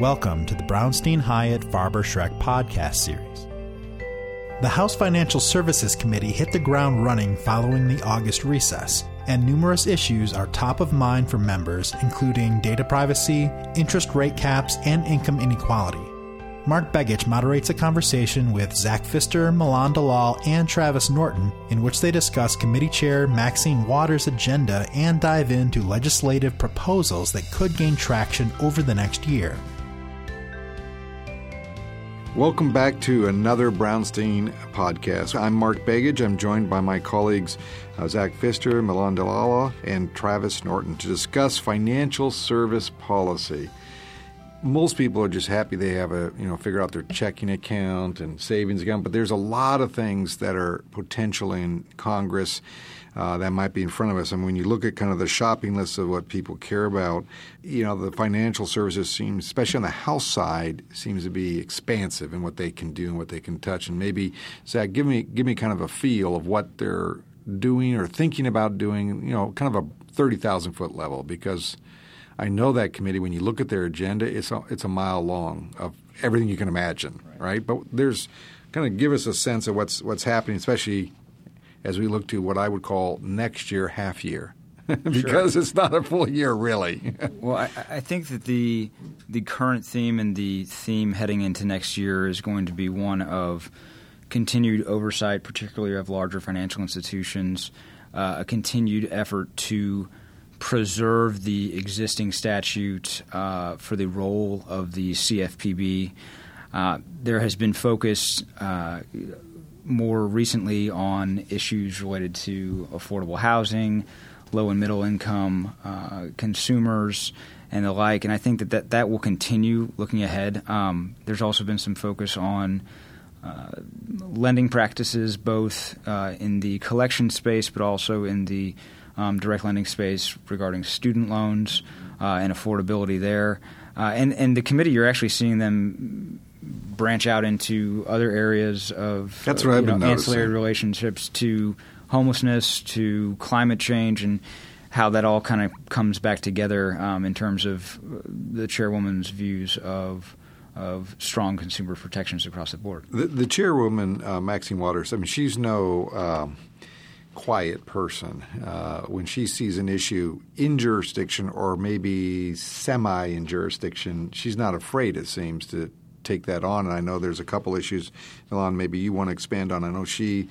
Welcome to the Brownstein Hyatt Farber Schreck podcast series. The House Financial Services Committee hit the ground running following the August recess, and numerous issues are top of mind for members, including data privacy, interest rate caps, and income inequality. Mark Begich moderates a conversation with Zach Pfister, Milan Dalal, and Travis Norton, in which they discuss Committee Chair Maxine Waters' agenda and dive into legislative proposals that could gain traction over the next year. Welcome back to another Brownstein podcast. I'm Mark Begich. I'm joined by my colleagues uh, Zach Pfister, Milan Dalal, and Travis Norton to discuss financial service policy. Most people are just happy they have a you know figure out their checking account and savings account, but there's a lot of things that are potential in Congress uh, that might be in front of us. And when you look at kind of the shopping list of what people care about, you know, the financial services seems, especially on the House side, seems to be expansive in what they can do and what they can touch. And maybe, Zach, give me give me kind of a feel of what they're doing or thinking about doing. You know, kind of a thirty thousand foot level because. I know that committee. When you look at their agenda, it's a, it's a mile long of everything you can imagine, right? right? But there's kind of give us a sense of what's what's happening, especially as we look to what I would call next year half year. because sure. it's not a full year, really. well, I, I, think that the the current theme and the theme heading into next year is going to be one of continued oversight, particularly of larger financial institutions, uh, a continued effort to preserve the existing statute uh, for the role of the CFPB. Uh, there has been focus uh, more recently on issues related to affordable housing, low and middle income uh, consumers, and the like. And I think that that, that will continue looking ahead. Um, there's also been some focus on uh, lending practices, both uh, in the collection space but also in the um, direct lending space regarding student loans uh, and affordability there. Uh, and, and the committee, you're actually seeing them branch out into other areas of That's what I've know, been ancillary relationships to homelessness, to climate change, and how that all kind of comes back together um, in terms of the chairwoman's views of of strong consumer protections across the board. The, the chairwoman, uh, Maxine Waters, I mean, she's no um, quiet person. Uh, when she sees an issue in jurisdiction or maybe semi in jurisdiction, she's not afraid, it seems, to take that on. And I know there's a couple issues, Milan, maybe you want to expand on. I know she, you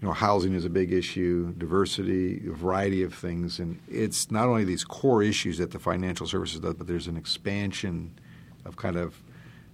know, housing is a big issue, diversity, a variety of things. And it's not only these core issues that the financial services does, but there's an expansion of kind of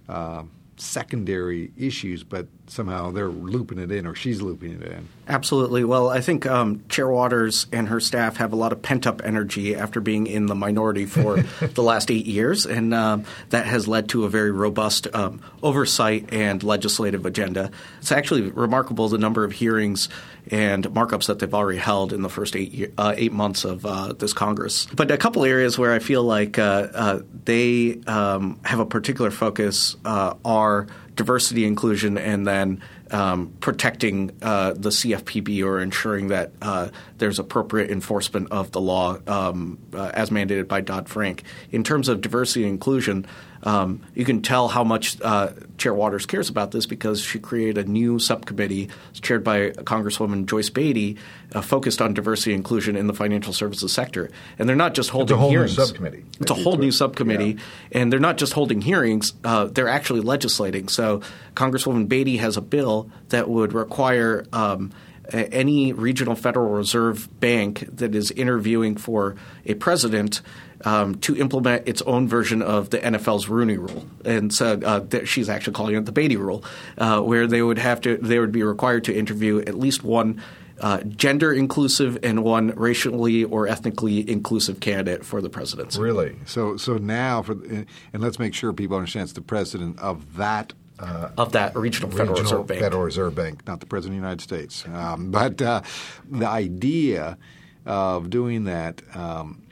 uh, secondary issues, but somehow they're looping it in or she's looping it in. Absolutely. Well, I think um, Chair Waters and her staff have a lot of pent up energy after being in the minority for the last eight years, and um, that has led to a very robust um, oversight and legislative agenda. It's actually remarkable the number of hearings and markups that they've already held in the first eight year, uh, eight months of uh, this Congress. But a couple areas where I feel like uh, uh they um, have a particular focus uh, are diversity, inclusion, and then um, protecting uh, the CFPB or ensuring that uh, there's appropriate enforcement of the law um, uh, as mandated by Dodd Frank. In terms of diversity and inclusion, um, you can tell how much uh, Chair Waters cares about this because she created a new subcommittee chaired by Congresswoman Joyce Beatty, uh, focused on diversity and inclusion in the financial services sector. And they're not just holding hearings. it's a whole hearings. New subcommittee. It's a whole new subcommittee, yeah. and they're not just holding hearings; uh, they're actually legislating. So Congresswoman Beatty has a bill that would require. Um, any regional Federal Reserve bank that is interviewing for a president um, to implement its own version of the NFL's Rooney Rule, and so uh, she's actually calling it the Beatty Rule, uh, where they would have to they would be required to interview at least one. Uh, gender inclusive and one racially or ethnically inclusive candidate for the presidency. Really? So, so now, for and let's make sure people understand it's the president of that uh, of that regional Federal regional Reserve Bank. Federal Reserve Bank, not the President of the United States. Um, but uh, the idea of doing that um,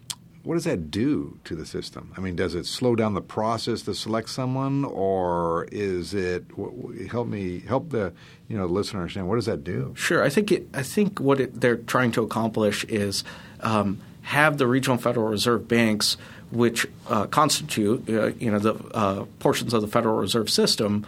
what does that do to the system? I mean, does it slow down the process to select someone, or is it help me help the you know listener understand what does that do? Sure, I think it, I think what it, they're trying to accomplish is um, have the regional Federal Reserve banks, which uh, constitute uh, you know the uh, portions of the Federal Reserve System,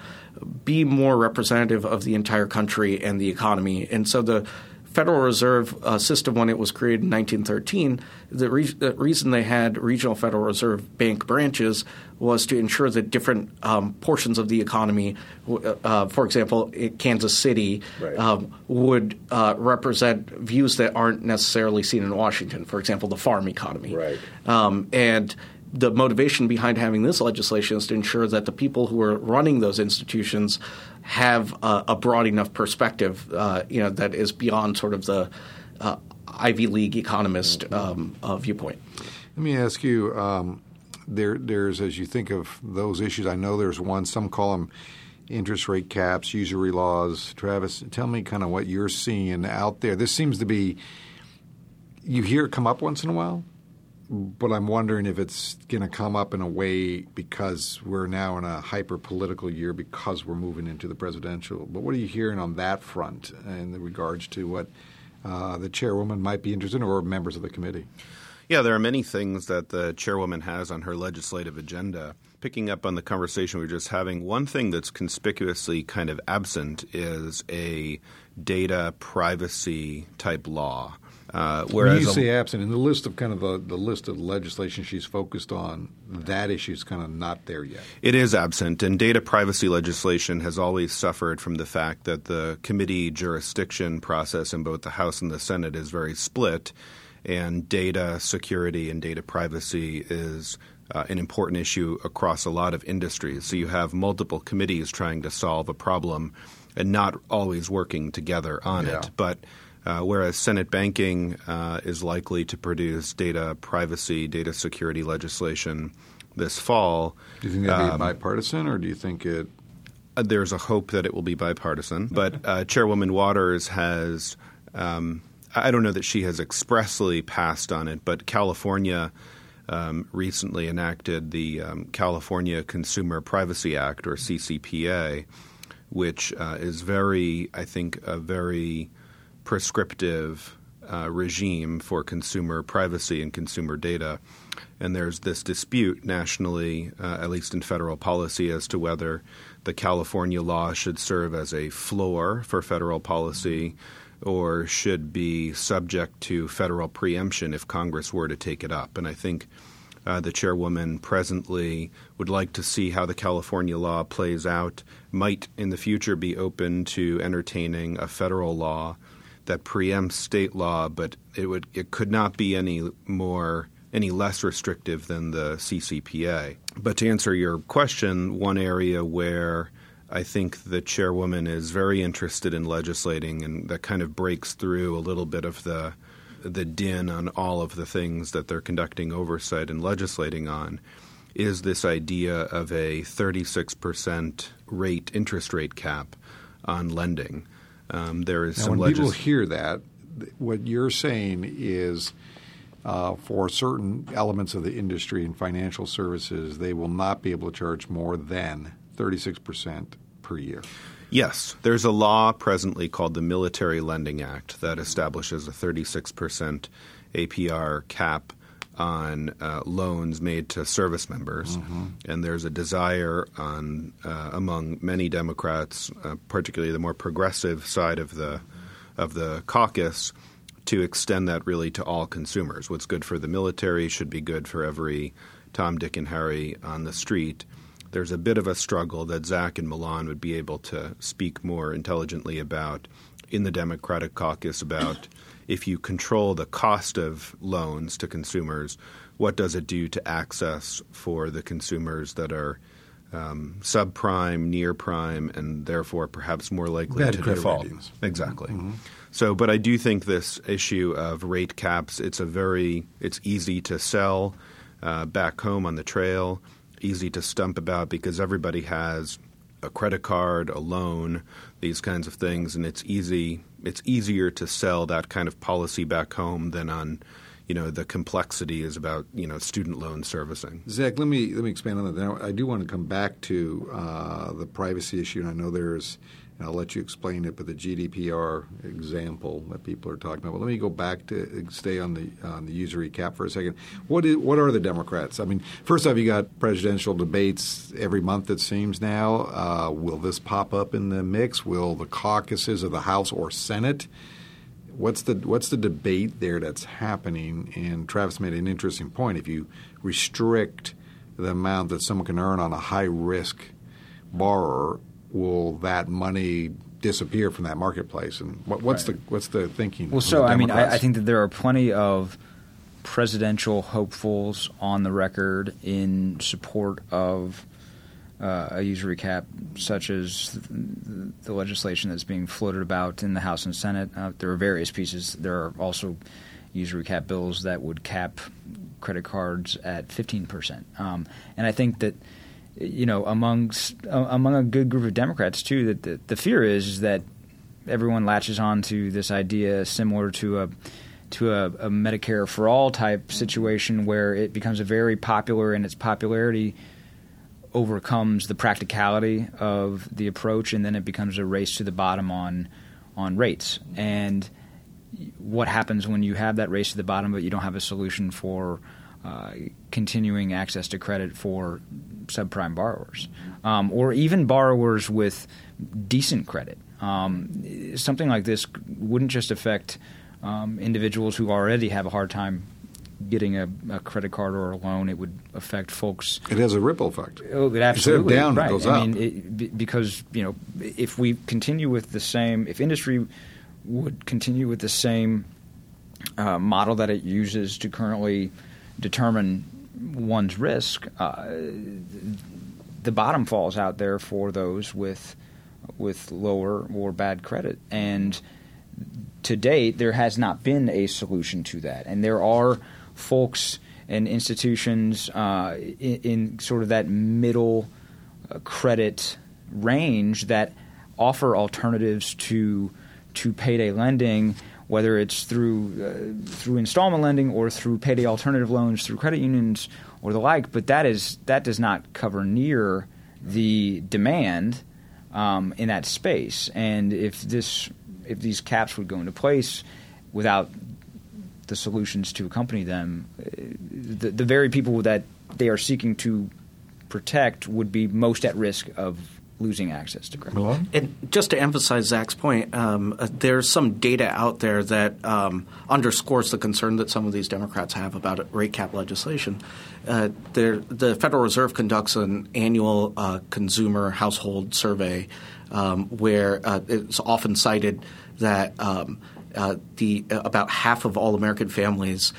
be more representative of the entire country and the economy. And so the Federal Reserve uh, system, when it was created in 1913, the, re- the, reason they had regional Federal Reserve Bank branches was to ensure that different um, portions of the economy, uh, uh for example, Kansas City, right. um, would uh, represent views that aren't necessarily seen in Washington. For example, the farm economy. Right. Um, and the motivation behind having this legislation is to ensure that the people who are running those institutions have a, a broad enough perspective, uh, you know, that is beyond sort of the uh, Ivy League economist um, uh, viewpoint. Let me ask you. Um, there, there's as you think of those issues. I know there's one. Some call them interest rate caps, usury laws. Travis, tell me kind of what you're seeing out there. This seems to be you hear it come up once in a while but I'm wondering if it's going to come up in a way because we're now in a hyper political year because we're moving into the presidential. But what are you hearing on that front in regards to what uh, the chairwoman might be interested in or members of the committee? Yeah, there are many things that the chairwoman has on her legislative agenda. Picking up on the conversation we were just having, one thing that's conspicuously kind of absent is a data privacy type law. Uh, whereas when you say absent in the list of kind of the, the list of legislation she's focused on, that issue is kind of not there yet. It is absent, and data privacy legislation has always suffered from the fact that the committee jurisdiction process in both the House and the Senate is very split, and data security and data privacy is uh, an important issue across a lot of industries. So you have multiple committees trying to solve a problem and not always working together on yeah. it, but uh, whereas Senate banking uh, is likely to produce data privacy, data security legislation this fall. Do you think that'll um, be bipartisan, or do you think it? Uh, there's a hope that it will be bipartisan, but uh, Chairwoman Waters has. Um, I don't know that she has expressly passed on it, but California um, recently enacted the um, California Consumer Privacy Act, or CCPA, which uh, is very, I think, a very prescriptive uh, regime for consumer privacy and consumer data. And there's this dispute nationally, uh, at least in federal policy, as to whether the California law should serve as a floor for federal policy or should be subject to federal preemption if Congress were to take it up. And I think uh, the chairwoman presently would like to see how the California law plays out, might in the future be open to entertaining a federal law that preempts state law, but it would it could not be any more any less restrictive than the CCPA. But to answer your question, one area where I think the chairwoman is very interested in legislating, and that kind of breaks through a little bit of the the din on all of the things that they're conducting oversight and legislating on, is this idea of a 36% rate interest rate cap on lending. Um, there is now, some when legis- people hear that, what you're saying is uh, for certain elements of the industry and financial services, they will not be able to charge more than 36 percent per year. Yes, there's a law presently called the Military Lending Act that establishes a 36 percent APR cap on uh, loans made to service members, mm-hmm. and there's a desire on uh, among many Democrats, uh, particularly the more progressive side of the of the caucus, to extend that really to all consumers. What's good for the military should be good for every Tom, Dick, and Harry on the street. There's a bit of a struggle that Zach and Milan would be able to speak more intelligently about in the Democratic caucus about if you control the cost of loans to consumers, what does it do to access for the consumers that are um, subprime, near prime, and therefore perhaps more likely Bad to default? Ratings. Exactly. Mm-hmm. So, but I do think this issue of rate caps it's a very it's easy to sell uh, back home on the trail, easy to stump about because everybody has a credit card, a loan, these kinds of things, and it's easy. It's easier to sell that kind of policy back home than on, you know, the complexity is about you know student loan servicing. Zach, let me let me expand on that. Now, I do want to come back to uh, the privacy issue, and I know there's and I'll let you explain it, but the GDPR example that people are talking about. Let me go back to stay on the on the usury cap for a second. What is what are the Democrats? I mean, first off, you got presidential debates every month. It seems now. Uh, will this pop up in the mix? Will the caucuses of the House or Senate? What's the what's the debate there that's happening? And Travis made an interesting point. If you restrict the amount that someone can earn on a high risk borrower, will that money disappear from that marketplace? And what, what's right. the what's the thinking? Well, so I mean, I, I, think that there are plenty of presidential hopefuls on the record in support of uh, a usury cap, such as the legislation that's being floated about in the House and Senate. Uh, there are various pieces. There are also usury cap bills that would cap credit cards at 15 percent, um, and I think that you know, amongst uh, among a good group of Democrats too, that the, the fear is, that everyone latches on to this idea similar to a to a, a, Medicare for all type situation where it becomes very popular and its popularity overcomes the practicality of the approach and then it becomes a race to the bottom on on rates. And what happens when you have that race to the bottom but you don't have a solution for uh, continuing access to credit for subprime borrowers, um, or even borrowers with decent credit. Um, something like this wouldn't just affect um, individuals who already have a hard time getting a, a, credit card or a loan. It would affect folks. It has a ripple effect. Oh, it absolutely. Instead of down, right. it goes I up. mean, it, because you know, if we continue with the same, if industry would continue with the same uh, model that it uses to currently determine one's risk, uh, the bottom falls out there for those with with lower or bad credit. And to date, there has not been a solution to that. And there are folks and institutions uh, in, in, sort of that middle uh, credit range that offer alternatives to to payday lending whether it's through uh, through installment lending or through payday alternative loans through credit unions or the like. But that is that does not cover near the demand um, in that space. And if this if these caps would go into place without the solutions to accompany them, uh, the, the very people that they are seeking to protect would be most at risk of losing access to credit. And just to emphasize Zach's point, um, uh, there's some data out there that um, underscores the concern that some of these Democrats have about rate cap legislation. Uh, the Federal Reserve conducts an annual uh, consumer household survey um, where uh, it's often cited that um, uh, the about half of all American families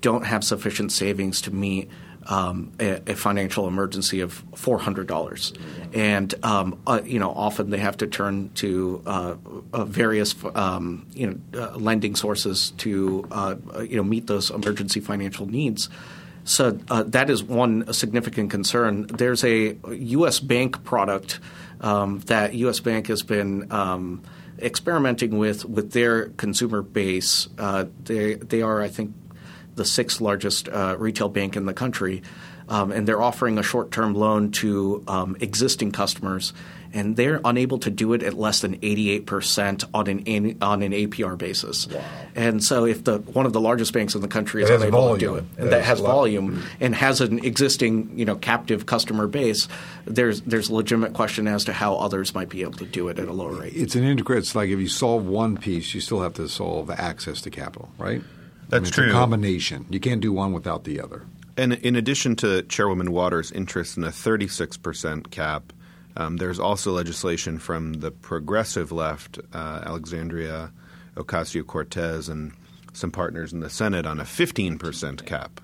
don't have sufficient savings to meet um, a, a, financial emergency of four hundred dollars, and um, uh, you know often they have to turn to uh, uh, various um, you know uh, lending sources to uh, you know meet those emergency financial needs. So uh, that is one significant concern. There's a U.S. Bank product um, that U.S. Bank has been um, experimenting with with their consumer base. they they are I think the sixth largest uh, retail bank in the country, um, and they're offering a short-term loan to um, existing customers, and they're unable to do it at less than 88% on an on an APR basis. Wow. And so, if the one of the largest banks in the country is unable volume. to do it, and that, that has volume mm-hmm. and has an existing you know captive customer base, there's there's a legitimate question as to how others might be able to do it at a lower rate. It's an integrated. It's like if you solve one piece, you still have to solve access to capital, right? That's I mean, true. combination. You can't do one without the other. And in addition to Chairwoman Waters' interest in a 36% cap, um, there's also legislation from the progressive left, uh, Alexandria Ocasio Cortez, and some partners in the Senate on a 15% cap.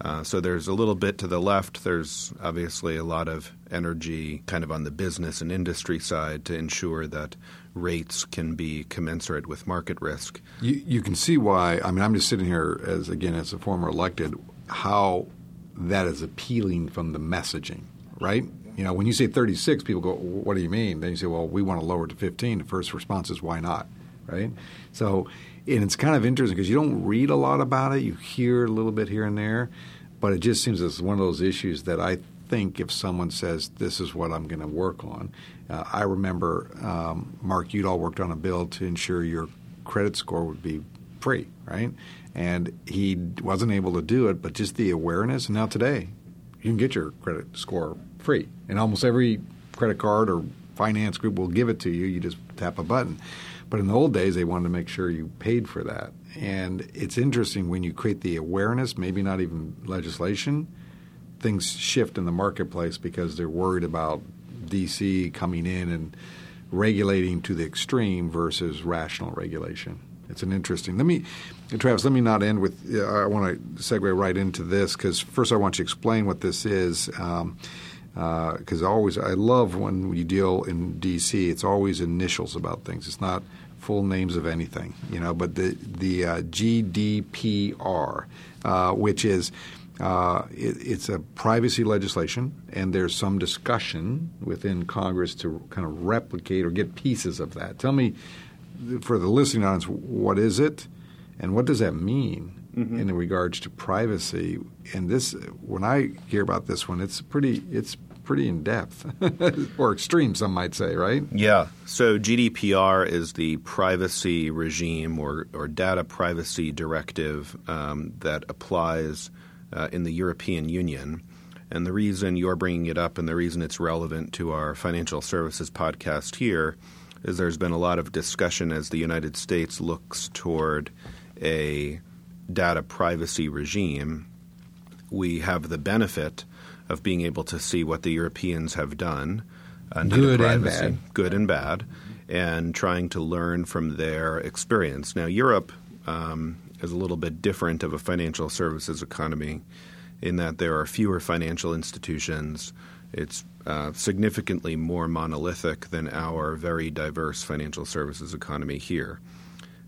Uh, so there's a little bit to the left. There's obviously a lot of energy kind of on the business and industry side to ensure that rates can be commensurate with market risk. You, you can see why. I mean, I'm just sitting here as again as a former elected, how that is appealing from the messaging, right? You know, when you say 36, people go, "What do you mean?" Then you say, "Well, we want to lower it to 15." The first response is, "Why not?" Right? So, and it's kind of interesting because you don't read a lot about it. You hear a little bit here and there, but it just seems it's one of those issues that I think if someone says, This is what I'm going to work on? Uh, I remember, um, Mark, you'd all worked on a bill to ensure your credit score would be free, right? And he wasn't able to do it, but just the awareness. And now today, you can get your credit score free. And almost every credit card or finance group will give it to you. You just tap a button. But in the old days, they wanted to make sure you paid for that. And it's interesting when you create the awareness, maybe not even legislation, things shift in the marketplace because they're worried about DC coming in and regulating to the extreme versus rational regulation. It's an interesting. Let me, Travis. Let me not end with. Uh, I want to segue right into this because first I want you to explain what this is. Um, because uh, always I love when you deal in DC. It's always initials about things. It's not full names of anything, you know. But the the uh, GDPR, uh, which is uh, it, it's a privacy legislation, and there's some discussion within Congress to kind of replicate or get pieces of that. Tell me, for the listening audience, what is it, and what does that mean? Mm-hmm. in regards to privacy. And this, when I hear about this one, it's pretty it's pretty in depth or extreme, some might say, right? Yeah. So GDPR is the privacy regime or, or data privacy directive um, that applies uh, in the European Union. And the reason you're bringing it up and the reason it's relevant to our financial services podcast here is there's been a lot of discussion as the United States looks toward a data privacy regime. We have the benefit of being able to see what the Europeans have done, uh, good and bad, good and bad, and trying to learn from their experience. Now, Europe um, is a little bit different of a financial services economy in that there are fewer financial institutions. It's uh, significantly more monolithic than our very diverse financial services economy here.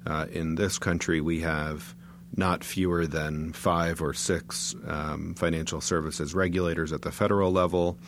Uh, in this country, we have not fewer than five or six um, financial services regulators at the federal level,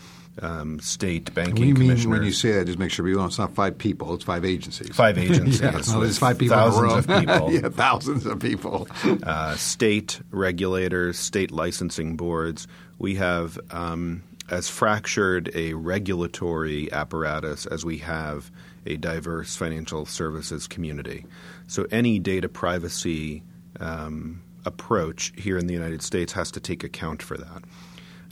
um, state banking you. Mean when you say that, just make sure we know it's not five people; it's five agencies. Five agencies. yeah, no, there's five people. Thousands of people. yeah, thousands of people. uh, state regulators, state licensing boards. We have um, as fractured a regulatory apparatus as we have a diverse financial services community. So any data privacy um, approach here in the United States has to take account for that.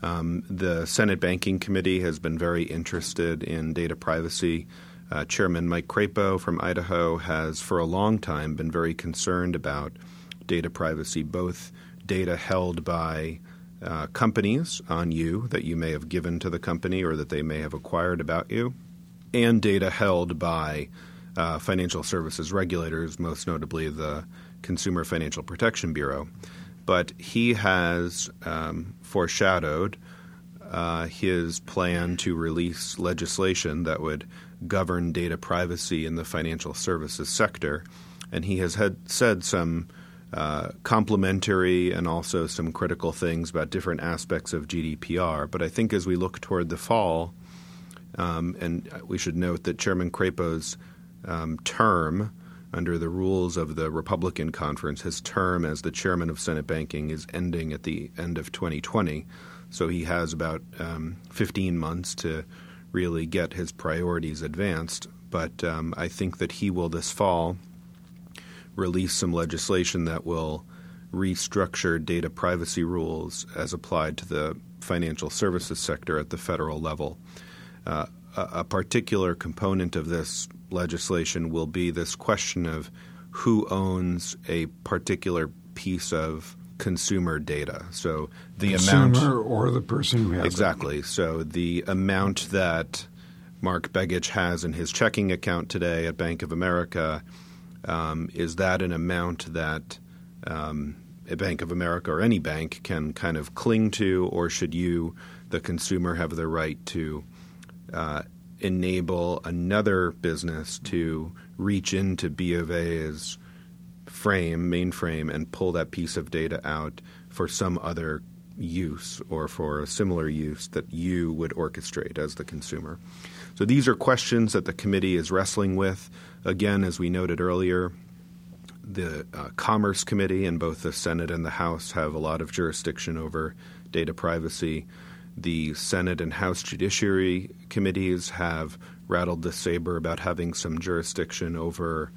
Um, the Senate Banking Committee has been very interested in data privacy. Uh, Chairman Mike Crapo from Idaho has, for a long time, been very concerned about data privacy, both data held by uh, companies on you that you may have given to the company or that they may have acquired about you, and data held by uh, financial services regulators, most notably the Consumer Financial Protection Bureau. But he has um, foreshadowed uh, his plan to release legislation that would govern data privacy in the financial services sector. And he has had said some uh, complimentary and also some critical things about different aspects of GDPR. But I think as we look toward the fall, um, and we should note that Chairman Crapo's um, term under the rules of the Republican conference, his term as the chairman of Senate Banking is ending at the end of 2020. So he has about um, 15 months to really get his priorities advanced. But um, I think that he will this fall release some legislation that will restructure data privacy rules as applied to the financial services sector at the federal level. Uh, a, a particular component of this legislation will be this question of who owns a particular piece of consumer data. So the consumer amount or the person who has exactly. It. So the amount that Mark Begich has in his checking account today at Bank of America um, is that an amount that um, a Bank of America or any bank can kind of cling to, or should you, the consumer, have the right to uh, enable another business to reach into B of A's frame, mainframe, and pull that piece of data out for some other use or for a similar use that you would orchestrate as the consumer. So these are questions that the committee is wrestling with. Again, as we noted earlier, the uh, Commerce Committee in both the Senate and the House have a lot of jurisdiction over data privacy. The Senate and House Judiciary Committees have rattled the saber about having some jurisdiction over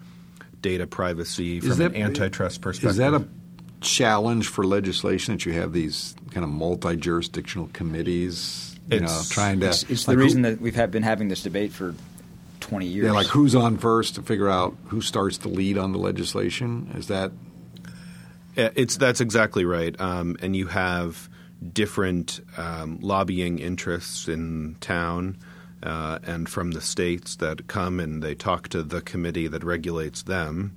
data privacy from that- an antitrust perspective. Is that a challenge for legislation that you have these kind of multi-jurisdictional committees? You know, trying to. It's, it's the like, who- reason that we've had been having this debate for 20 years. Yeah, like who's on first to figure out who starts the lead on the legislation? Is that It's that's exactly right, um, and you have different um, lobbying interests in town uh, and from the states that come and they talk to the committee that regulates them.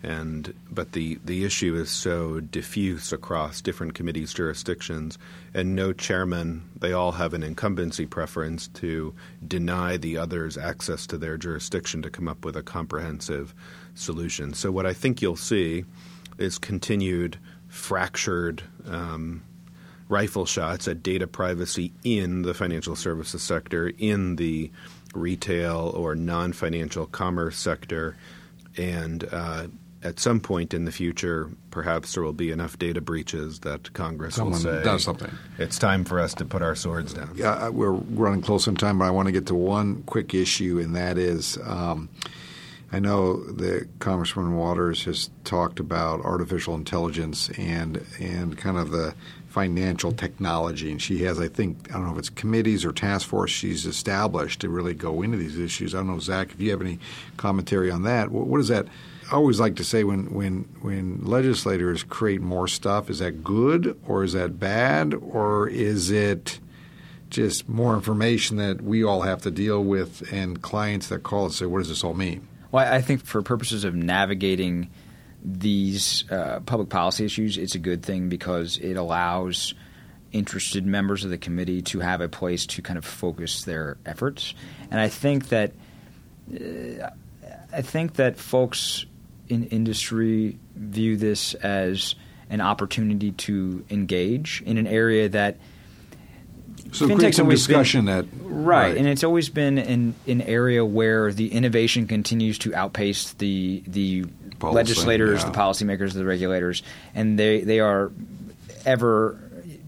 And but the the issue is so diffuse across different committees' jurisdictions, and no chairman. They all have an incumbency preference to deny the others access to their jurisdiction to come up with a comprehensive solution. So what I think you'll see is continued fractured um, rifle shots at data privacy in the financial services sector, in the retail or non financial commerce sector. And uh, at some point in the future, perhaps there will be enough data breaches that Congress Someone will say does something. It's time for us to put our swords down. Yeah, we're running close on time, but I want to get to one quick issue, and that is um, I know that Congressman Waters has talked about artificial intelligence and and kind of the financial technology, and she has, I think, I don't know if it's committees or task force she's established to really go into these issues. I don't know, Zach, if you have any commentary on that. What, what is that? I always like to say when, when when legislators create more stuff, is that good or is that bad or is it just more information that we all have to deal with and clients that call and say, what does this all mean? Well, I think for purposes of navigating these uh, public policy issues, it's a good thing because it allows interested members of the committee to have a place to kind of focus their efforts. And I think that uh, I think that folks in industry view this as an opportunity to engage in an area that So Fintech's create some always been- discussion that Right. and it's always been an, an area where the innovation continues to outpace the the Policy, legislators, yeah. the policymakers, the regulators, and they they are ever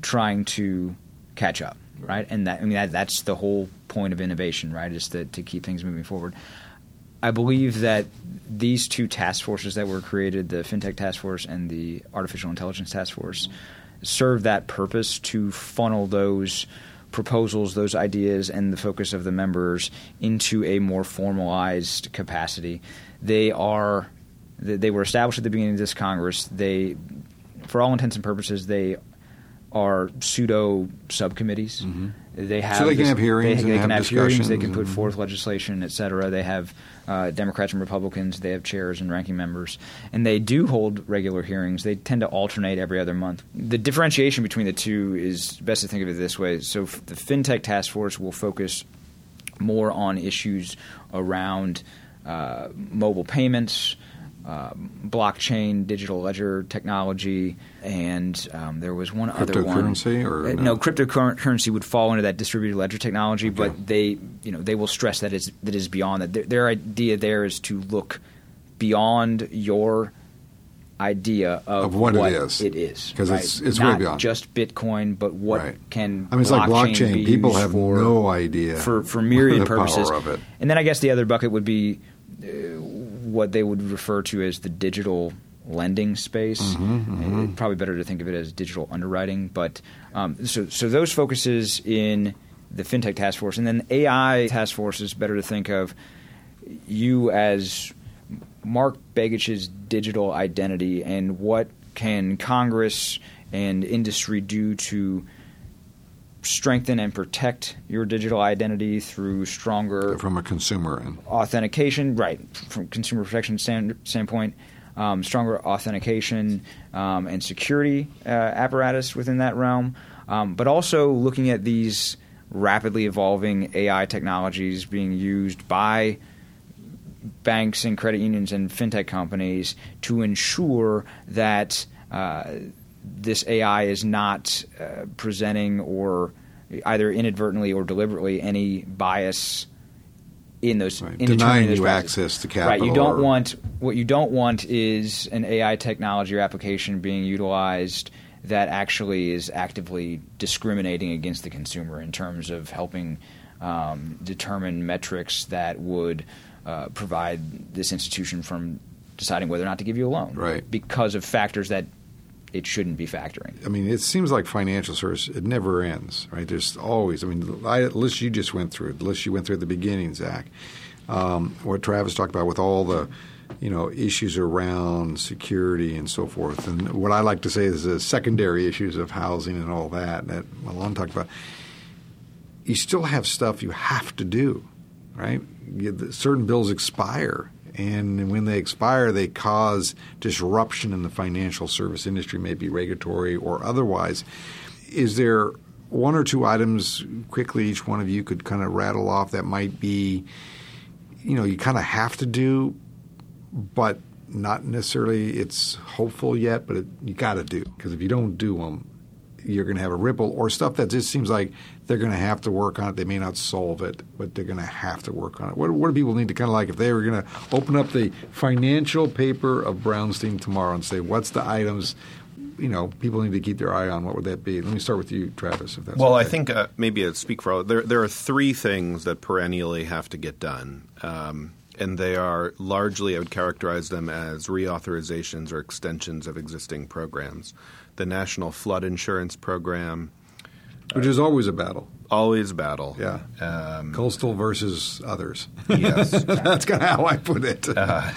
trying to catch up, right? And that I mean that, that's the whole point of innovation, right? Is to to keep things moving forward. I believe that these two task forces that were created, the FinTech Task Force and the Artificial Intelligence Task Force, serve that purpose to funnel those proposals, those ideas, and the focus of the members into a more formalized capacity. They are they were established at the beginning of this Congress. They, for all intents and purposes, they are pseudo subcommittees. They have Mm-hmm. they can this- have hearings They, and they have can have hearings. They can put forth legislation, et cetera. They have uh, Democrats and Republicans. They have chairs and ranking members, and they do hold regular hearings. They tend to alternate every other month. The differentiation between the two is best to think of it this way: so the FinTech Task Force will focus more on issues around uh, mobile payments, uh, blockchain, digital ledger technology, and um, there was one other one. Cryptocurrency or Uh, no? no? cryptocurrency would fall into that distributed ledger technology, but they, you know, they will stress that it's that is beyond that. Their, their idea there is to look beyond your idea of, Of what it is. It is 'Cause right? it's- it's way beyond. just Bitcoin, but what Right. can I mean, it's like blockchain. People have for, no idea for for myriad the power purposes of it. And then I guess the other bucket would be what they would refer to as the digital lending space. Mm-hmm, Uh, Probably better to think of it as digital underwriting. But um, so so those focuses in the fintech task force, and then the AI task force is better to think of you as Mark Begich's digital identity and what can Congress and industry do to strengthen and protect your digital identity through stronger from a consumer end. authentication, right, from consumer protection stand, standpoint, um, stronger authentication um, and security uh, apparatus within that realm, um, but also looking at these rapidly evolving AI technologies being used by banks and credit unions and fintech companies to ensure that uh, this AI is not uh, presenting or either inadvertently or deliberately any bias in those Right. in Denying those you access to capital. Right. You don't want what you don't want is an AI technology or application being utilized that actually is actively discriminating against the consumer in terms of helping um, determine metrics that would uh, provide this institution from deciding whether or not to give you a loan, right? Because of factors that it shouldn't be factoring. I mean, it seems like financial service it never ends, right? There's always. I mean, the list you just went through, the list you went through at the beginning, Zach. Um, what Travis talked about with all the you know issues around security and so forth, and what I like to say is the secondary issues of housing and all that that Milan talked about. You still have stuff you have to do, right? certain bills expire, and when they expire, they cause disruption in the financial service industry, maybe regulatory or otherwise. Is there one or two items quickly each one of you could kind of rattle off that might be, you know, you kind of have to do, but not necessarily it's hopeful yet, but it, you got to do because if you don't do them, you're going to have a ripple or stuff that just seems like they're going to have to work on it. They may not solve it, but they're going to have to work on it. What, what do people need to kind of like if they were going to open up the financial paper of Brownstein tomorrow and say, what's the items you know people need to keep their eye on? What would that be? Let me start with you, Travis. If that's well, okay. I think uh, maybe I speak for all. There, there are three things that perennially have to get done. Um, and they are largely, I would characterize them as reauthorizations or extensions of existing programs the National Flood Insurance Program. Which is always a battle. Always a battle. Yeah. Um, Coastal versus others. Yes. that's kind of how I put it. Uh,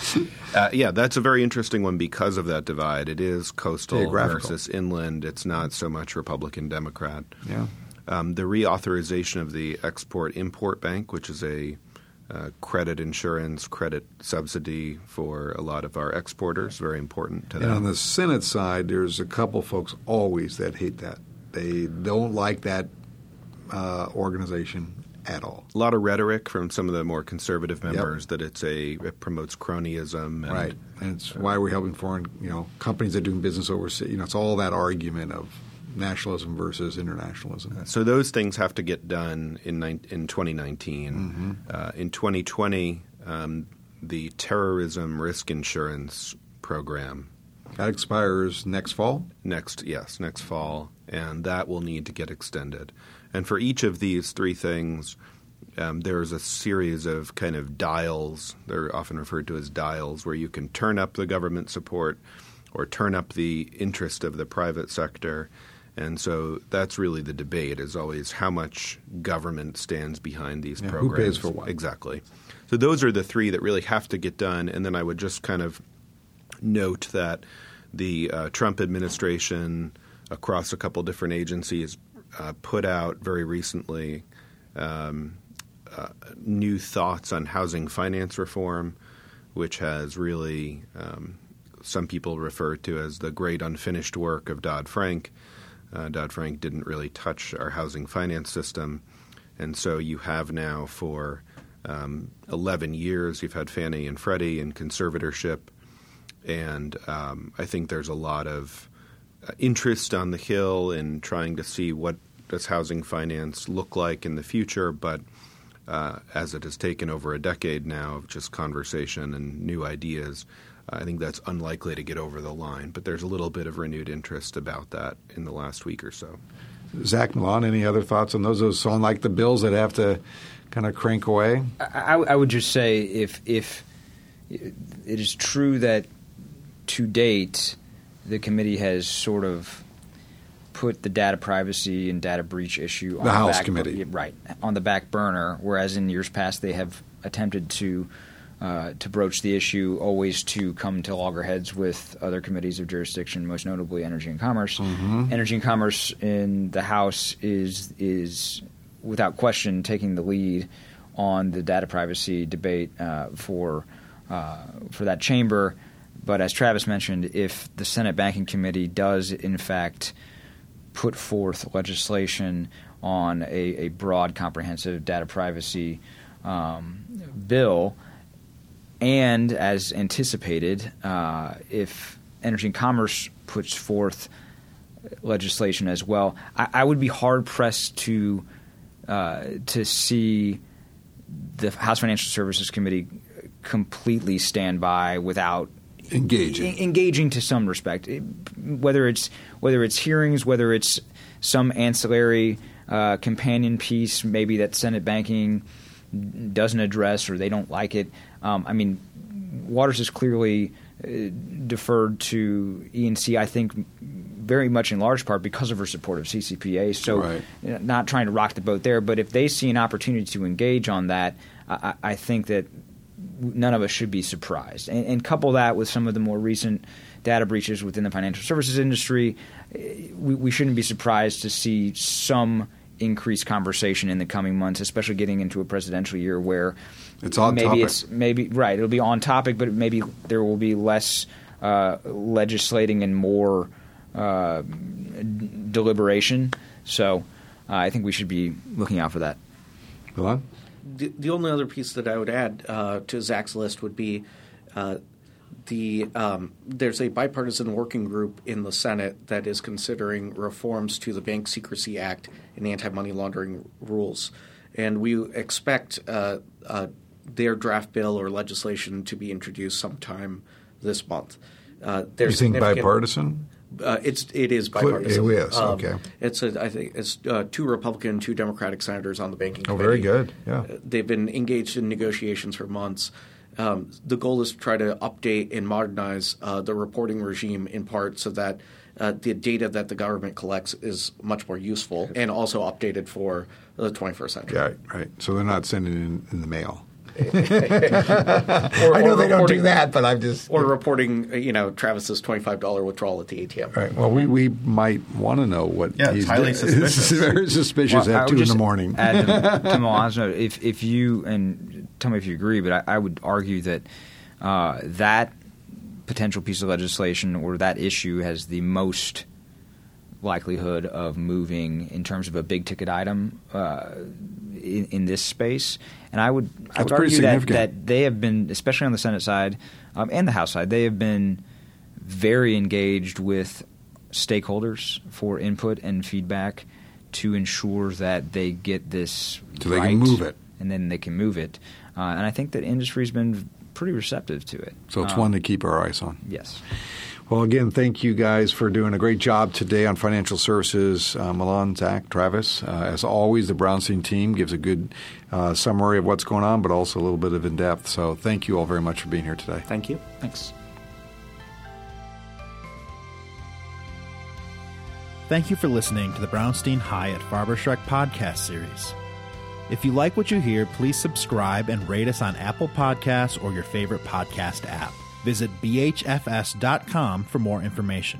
uh, yeah, that's a very interesting one because of that divide. It is coastal versus inland. It's not so much Republican Democrat. Yeah. Um, the reauthorization of the Export Import Bank, which is a uh, credit insurance, credit subsidy for a lot of our exporters. Very important to them. And on the Senate side, there's a couple folks always that hate that. They don't like that uh, organization at all. A lot of rhetoric from some of the more conservative members yep. that it's a it promotes cronyism. And, right, and it's uh, why we're helping foreign you know companies that are doing business overseas. You know, it's all that argument of nationalism versus internationalism. So those things have to get done in in 2019. Mm-hmm. Uh, in 2020, um, the terrorism risk insurance program that expires next fall. Next, yes, next fall, and that will need to get extended. And for each of these three things, um, there's a series of kind of dials. They're often referred to as dials, where you can turn up the government support or turn up the interest of the private sector and so that's really the debate is always how much government stands behind these yeah, programs. Who pays for what? Exactly. So those are the three that really have to get done. And then I would just kind of note that the uh, Trump administration across a couple different agencies uh, put out very recently um, uh, new thoughts on housing finance reform, which has really um, some people refer to as the great unfinished work of Dodd Frank. Uh, Dodd Frank didn't really touch our housing finance system. And so you have now for um, 11 years, you've had Fannie and Freddie in conservatorship. And um, I think there's a lot of uh, interest on the Hill in trying to see what does housing finance look like in the future. But uh, as it has taken over a decade now of just conversation and new ideas, I think that's unlikely to get over the line, but there's a little bit of renewed interest about that in the last week or so. Zach Milan, any other thoughts on those? Those sound like the bills that have to kind of crank away. I, I would just say if if it is true that to date the committee has sort of put the data privacy and data breach issue on the, the House back, committee right on the back burner, whereas in years past they have attempted to uh, to broach the issue, always to come to loggerheads with other committees of jurisdiction, most notably Energy and Commerce. Mm-hmm. Energy and Commerce in the House is is without question taking the lead on the data privacy debate uh, for uh, for that chamber. But as Travis mentioned, if the Senate Banking Committee does in fact put forth legislation on a, a broad, comprehensive data privacy um, bill and as anticipated, uh, if Energy and Commerce puts forth legislation as well, I, I would be hard pressed to uh, to see the House Financial Services Committee completely stand by without engaging, engaging to some respect, whether it's whether it's hearings, whether it's some ancillary uh, companion piece, maybe that Senate banking doesn't address or they don't like it. Um, I mean, Waters is clearly uh, deferred to E&C. I think very much in large part because of her support of CCPA. So, right. know, not trying to rock the boat there, but if they see an opportunity to engage on that, I, I think that none of us should be surprised. And, and, couple that with some of the more recent data breaches within the financial services industry, eh, we, we shouldn't be surprised to see some increased conversation in the coming months, especially getting into a presidential year where it's on maybe topic. it's maybe right. It'll be on topic, but maybe there will be less uh, legislating and more uh, deliberation. So uh, I think we should be looking out for that. Milan? The, the only other piece that I would add uh, to Zach's list would be uh, the um, there's a bipartisan working group in the Senate that is considering reforms to the Bank Secrecy Act and anti-money laundering rules, and we expect uh, uh, their draft bill or legislation to be introduced sometime this month. Uh, you think bipartisan? Uh, it's it is bipartisan. It is um, okay. It's a, I think it's uh, two Republican, two Democratic senators on the banking. Oh, committee. very good. Yeah, they've been engaged in negotiations for months. Um, the goal is to try to update and modernize uh, the reporting regime in part so that uh, the data that the government collects is much more useful and also updated for the 21st century. Right, right. So they're not sending it in, in the mail. or, I know they don't do that, but I'm just or reporting, you know, Travis's twenty-five dollar withdrawal at the ATM. Right. Well, we, we might want to know what. Yeah, he's highly suspicious. very suspicious well, at two in the morning. Add to, to Milan's note, if if you and tell me if you agree, but I, I would argue that uh, that potential piece of legislation or that issue has the most likelihood of moving in terms of a big ticket item uh, in, in, this space. And I would, I would argue that, that they have been, especially on the Senate side um, and the House side, they have been very engaged with stakeholders for input and feedback to ensure that they get this so right, they can move it, and then they can move it. Uh, and I think that industry's been pretty receptive to it. So it's um, one to keep our eyes on. Yes. Well, again, thank you guys for doing a great job today on financial services. Uh, Milan, Zach, Travis. Uh, as always, the Brownstein team gives a good uh, summary of what's going on, but also a little bit of in depth. So thank you all very much for being here today. Thank you. Thanks. Thank you for listening to the Brownstein Hyatt Farber Schreck podcast series. If you like what you hear, please subscribe and rate us on Apple Podcasts or your favorite podcast app. Visit bhfs.com for more information.